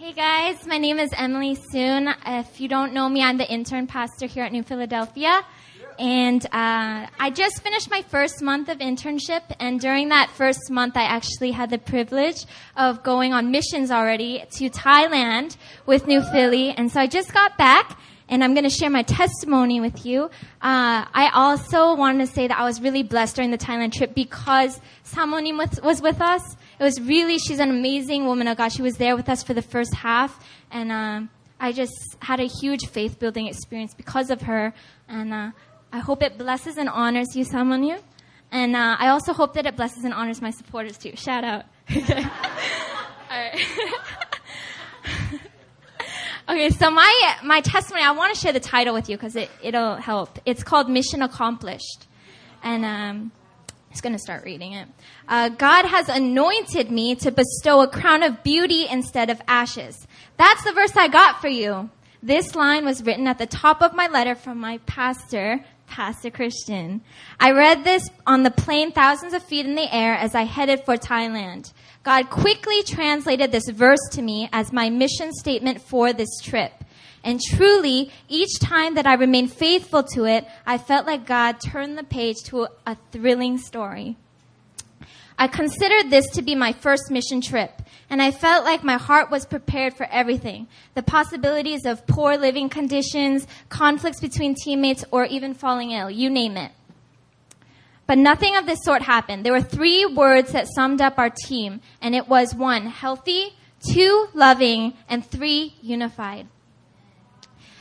Hey guys, my name is Emily Suen. If you don't know me, I'm the intern pastor here at New Philadelphia. And uh, I just finished my first month of internship, and during that first month, I actually had the privilege of going on missions already to Thailand with New Philly. And so I just got back, and I'm going to share my testimony with you. Uh, I also wanted to say that I was really blessed during the Thailand trip because Samonim was, was with us. It was really, she's an amazing woman of God. She was there with us for the first half, and um, I just had a huge faith building experience because of her. And uh, I hope it blesses and honors you, Samonim. And uh, I also hope that it blesses and honors my supporters too. Shout out. All right. okay, so my my testimony. I want to share the title with you because it it'll help. It's called Mission Accomplished, and um, just going to start reading it. Uh, God has anointed me to bestow a crown of beauty instead of ashes. That's the verse I got for you. This line was written at the top of my letter from my pastor, Pastor Christian. I read this on the plane thousands of feet in the air as I headed for Thailand. God quickly translated this verse to me as my mission statement for this trip. And truly, each time that I remained faithful to it, I felt like God turned the page to a, thrilling story. I considered this to be my first mission trip, and I felt like my heart was prepared for everything. The possibilities of poor living conditions, conflicts between teammates, or even falling ill, you name it. But nothing of this sort happened. There were three words that summed up our team, and it was one, healthy, two, loving, and three, unified.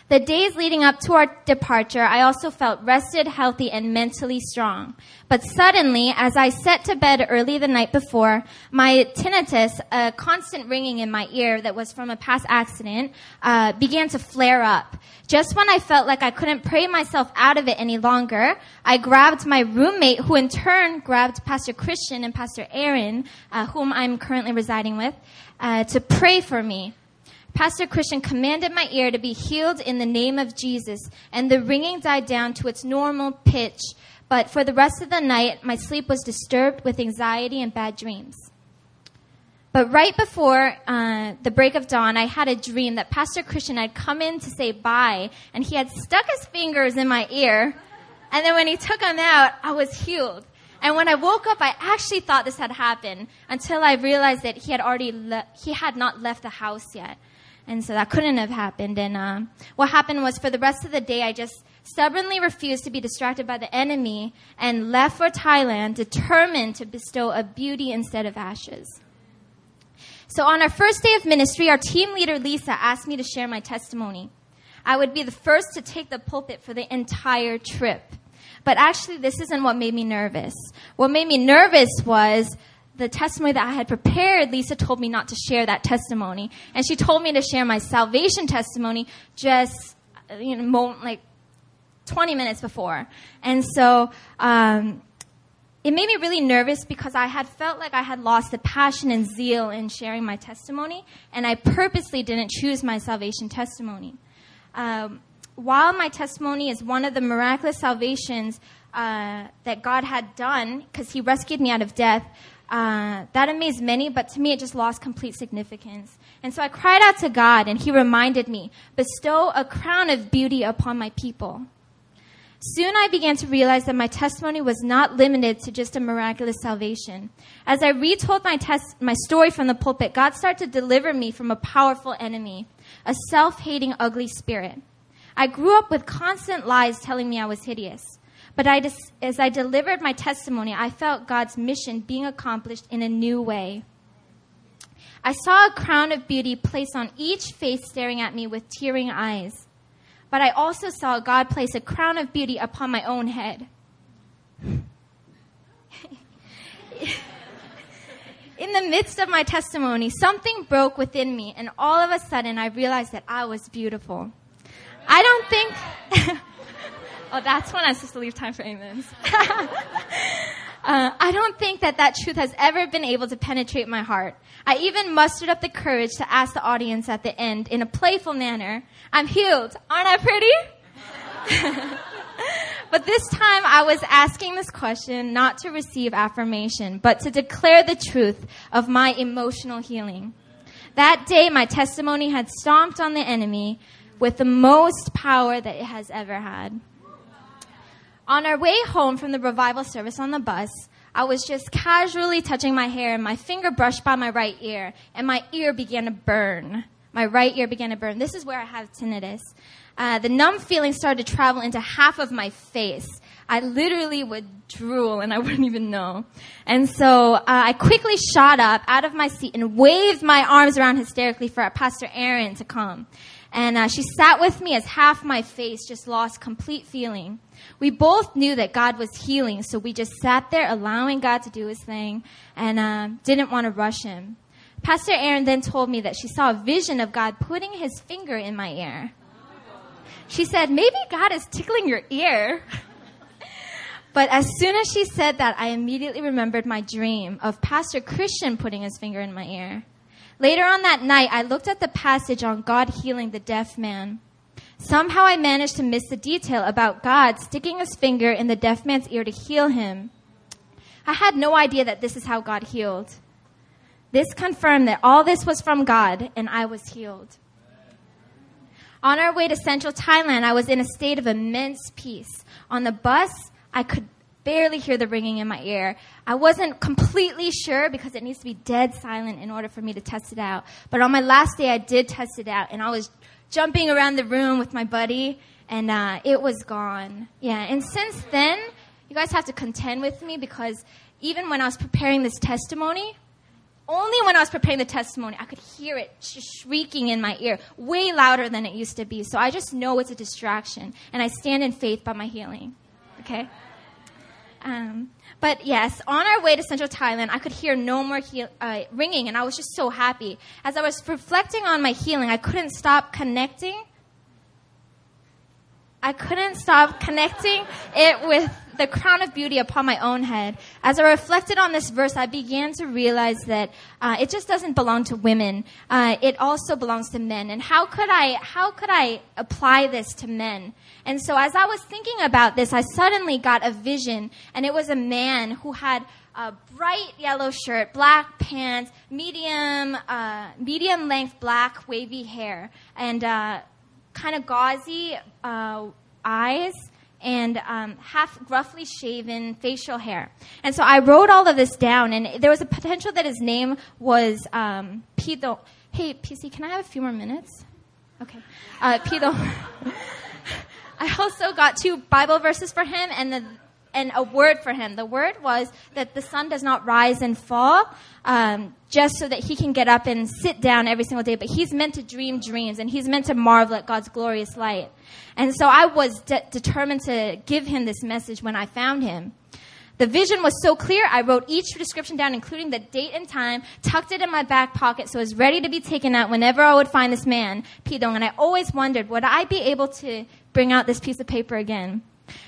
The days leading up to our departure, I also felt rested, healthy, and mentally strong. But suddenly, as I set to bed early the night before, my tinnitus, a constant ringing in my ear that was from a past accident, uh, began to flare up. Just when I felt like I couldn't pray myself out of it any longer, I grabbed my roommate, who in turn grabbed Pastor Christian and Pastor Aaron, uh, whom I'm currently residing with, uh, to pray for me. Pastor Christian commanded my ear to be healed in the name of Jesus, and the ringing died down to its normal pitch. But for the rest of the night, my sleep was disturbed with anxiety and bad dreams. But right before uh, the break of dawn, I had a dream that Pastor Christian had come in to say bye, and he had stuck his fingers in my ear. And then when he took them out, I was healed. And when I woke up, I actually thought this had happened until I realized that he had already le- he had not left the house yet. And so that couldn't have happened. And uh, what happened was for the rest of the day, I just stubbornly refused to be distracted by the enemy and left for Thailand, determined to bestow a beauty instead of ashes. So on our first day of ministry, our team leader, Lisa, asked me to share my testimony. I would be the first to take the pulpit for the entire trip. But actually, this isn't what made me nervous. What made me nervous was the testimony that I had prepared, Lisa told me not to share that testimony. And she told me to share my salvation testimony just, you know, like 20 minutes before. And so, um, it made me really nervous because I had felt like I had lost the passion and zeal in sharing my testimony, and I purposely didn't choose my salvation testimony. Um, while my testimony is one of the miraculous salvations uh, that God had done, because He rescued me out of death, uh, that amazed many, but to me it just lost complete significance. And so I cried out to God, and He reminded me, bestow a crown of beauty upon my people. Soon I began to realize that my testimony was not limited to just a miraculous salvation. As I retold my, tes- my story from the pulpit, God started to deliver me from a powerful enemy, a self-hating, ugly spirit. I grew up with constant lies telling me I was hideous. But I, as I delivered my testimony, I felt God's mission being accomplished in a new way. I saw a crown of beauty placed on each face staring at me with tearing eyes. But I also saw God place a crown of beauty upon my own head. in the midst of my testimony, something broke within me, and all of a sudden I realized that I was beautiful. I don't think. Oh, that's when I'm supposed to leave time for amens. uh, I don't think that that truth has ever been able to penetrate my heart. I even mustered up the courage to ask the audience at the end in a playful manner, I'm healed. Aren't I pretty? but this time I was asking this question not to receive affirmation, but to declare the truth of my emotional healing. That day, my testimony had stomped on the enemy with the most power that it has ever had. On our way home from the revival service on the bus, I was just casually touching my hair and my finger brushed by my right ear and my ear began to burn. My right ear began to burn. This is where I have tinnitus. Uh, the numb feeling started to travel into half of my face. I literally would drool and I wouldn't even know. And so uh, I quickly shot up out of my seat and waved my arms around hysterically for our Pastor Aaron to come. And uh, she sat with me as half my face just lost complete feeling. We both knew that God was healing, so we just sat there allowing God to do his thing and uh, didn't want to rush him. Pastor Aaron then told me that she saw a vision of God putting his finger in my ear. She said, Maybe God is tickling your ear. but as soon as she said that, I immediately remembered my dream of Pastor Christian putting his finger in my ear. Later on that night, I looked at the passage on God healing the deaf man. Somehow I managed to miss the detail about God sticking his finger in the deaf man's ear to heal him. I had no idea that this is how God healed. This confirmed that all this was from God and I was healed. On our way to central Thailand, I was in a state of immense peace. On the bus, I could barely hear the ringing in my ear. I wasn't completely sure because it needs to be dead silent in order for me to test it out. But on my last day, I did test it out and I was jumping around the room with my buddy and uh, it was gone. Yeah, and since then, you guys have to contend with me because even when I was preparing this testimony, only when I was preparing the testimony, I could hear it shrieking in my ear, way louder than it used to be. So I just know it's a distraction, and I stand in faith by my healing. Okay? Um, but yes, on our way to central Thailand, I could hear no more heal, uh, ringing, and I was just so happy. As I was reflecting on my healing, I couldn't stop connecting. I couldn't stop connecting it with the crown of beauty upon my own head. As I reflected on this verse, I began to realize that uh, it just doesn't belong to women. Uh, it also belongs to men. And how could I, how could I apply this to men? And so as I was thinking about this, I suddenly got a vision, and it was a man who had a bright yellow shirt, black pants, medium, uh, medium length black wavy hair, and uh, kind of gauzy uh, eyes and um, half roughly shaven facial hair. And so I wrote all of this down, and there was a potential that his name was um, Pido. Hey, PC, can I have a few more minutes? Okay. Uh, Pido. I also got two Bible verses for him, and the and a word for him. The word was that the sun does not rise and fall um, just so that he can get up and sit down every single day, but he's meant to dream dreams and he's meant to marvel at God's glorious light. And so I was de- determined to give him this message when I found him. The vision was so clear, I wrote each description down, including the date and time, tucked it in my back pocket so it was ready to be taken out whenever I would find this man, Pidong. And I always wondered, would I be able to bring out this piece of paper again?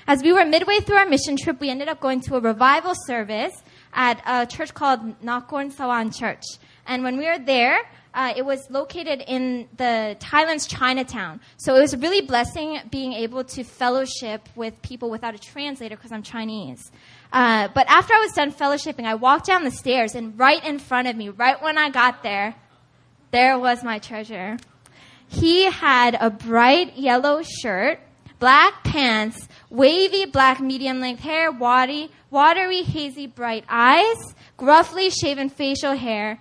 As we were midway through our mission trip, we ended up going to a revival service at a church called Nakorn Sawan Church. And when we were there, uh, it was located in the Thailand's Chinatown. So it was a really blessing being able to fellowship with people without a translator because I'm Chinese. Uh, but after I was done fellowshipping, I walked down the stairs, and right in front of me, right when I got there, there was my treasure. He had a bright yellow shirt, black pants, wavy black medium length hair, watery, watery, hazy, bright eyes, gruffly shaven facial hair.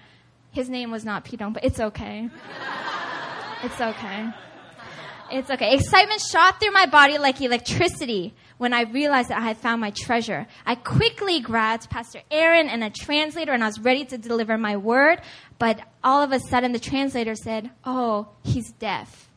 His name was not Pidong, but it's okay. it's okay. It's okay. Excitement shot through my body like electricity when I realized that I had found my treasure. I quickly grabbed Pastor Aaron and a translator and I was ready to deliver my word, but all of a sudden the translator said, Oh, he's deaf.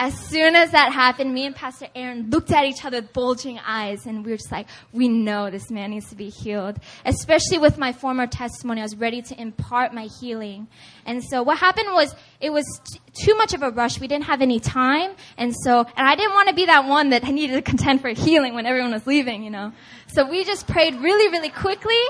As soon as that happened, me and Pastor Aaron looked at each other with bulging eyes, and we were just like, we know this man needs to be healed. Especially with my former testimony, I was ready to impart my healing. And so what happened was, it was t- too much of a rush. We didn't have any time, and so, and I didn't want to be that one that needed to contend for healing when everyone was leaving, you know. So we just prayed really, really quickly,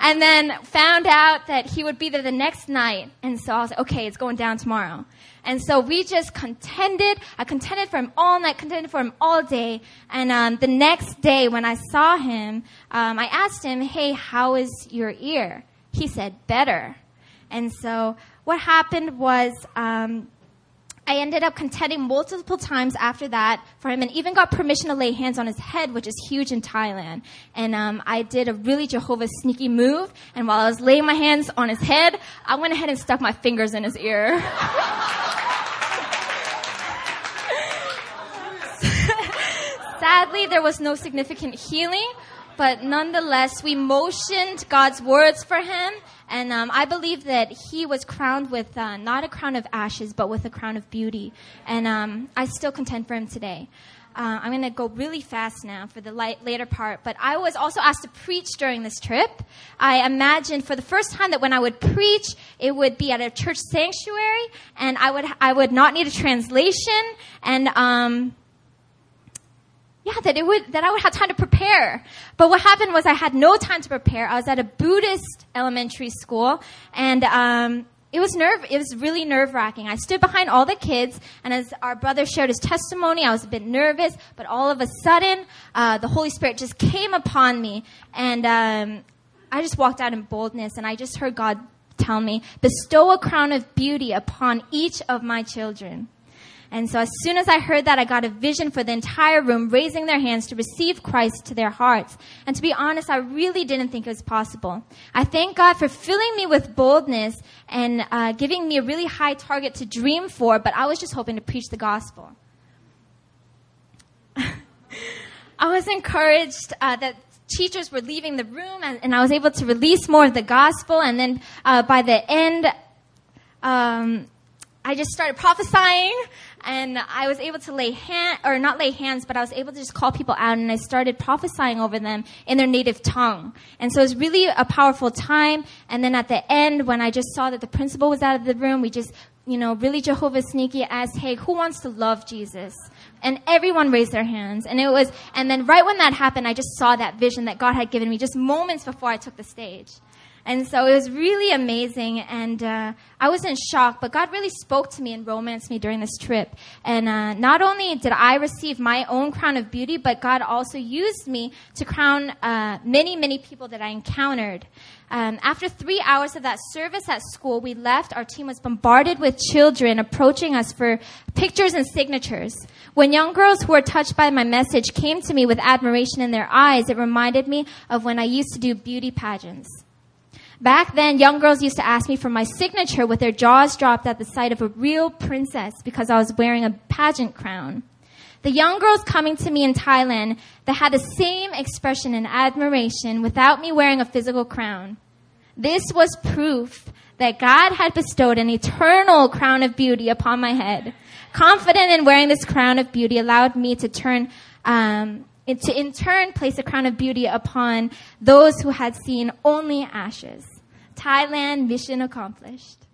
and then found out that he would be there the next night. And so I was like, okay, it's going down tomorrow. And so we just contended. I contended for him all night, contended for him all day. And um, the next day, when I saw him, um, I asked him, "Hey, how is your ear?" He said, "Better." And so what happened was, um, I ended up contending multiple times after that for him and even got permission to lay hands on his head, which is huge in Thailand. And um, I did a really Jehovah's sneaky move. And while I was laying my hands on his head, I went ahead and stuck my fingers in his ear. Sadly, there was no significant healing, but nonetheless, we motioned God's words for him, and um, I believe that he was crowned with uh, not a crown of ashes, but with a crown of beauty. And um, I still contend for him today. Uh, I'm going to go really fast now for the light, later part, but I was also asked to preach during this trip. I imagined for the first time that when I would preach, it would be at a church sanctuary, and I would I would not need a translation, and um, yeah, that it would, that I would have time to prepare. But what happened was I had no time to prepare. I was at a Buddhist elementary school and, um, it was nerve, it was really nerve wracking. I stood behind all the kids and as our brother shared his testimony, I was a bit nervous, but all of a sudden, uh, the Holy Spirit just came upon me and, um, I just walked out in boldness and I just heard God tell me, bestow a crown of beauty upon each of my children. And so as soon as I heard that, I got a vision for the entire room raising their hands to receive Christ to their hearts. And to be honest, I really didn't think it was possible. I thank God for filling me with boldness and uh, giving me a really high target to dream for, but I was just hoping to preach the gospel. I was encouraged uh, that teachers were leaving the room and, and, I was able to release more of the gospel. And then uh, by the end, um, I just started prophesying and I was able to lay hand, or not lay hands, but I was able to just call people out and I started prophesying over them in their native tongue. And so it was really a powerful time. And then at the end, when I just saw that the principal was out of the room, we just, you know, really Jehovah sneaky asked, hey, who wants to love Jesus? And everyone raised their hands. And it was, and then right when that happened, I just saw that vision that God had given me just moments before I took the stage. And so it was really amazing. And uh, I was in shock, but God really spoke to me and romanced me during this trip. And uh, not only did I receive my own crown of beauty, but God also used me to crown uh, many, many people that I encountered. Um, after three hours of that service at school, we left. Our team was bombarded with children approaching us for pictures and signatures. When young girls who were touched by my message came to me with admiration in their eyes, it reminded me of when I used to do beauty pageants. Back then, young girls used to ask me for my signature with their jaws dropped at the sight of a real princess because I was wearing a pageant crown. The young girls coming to me in Thailand that had the same expression and admiration without me wearing a physical crown. This was proof that God had bestowed an eternal crown of beauty upon my head. Confident in wearing this crown of beauty allowed me to turn um, to in turn place a crown of beauty upon those who had seen only ashes. Thailand mission accomplished.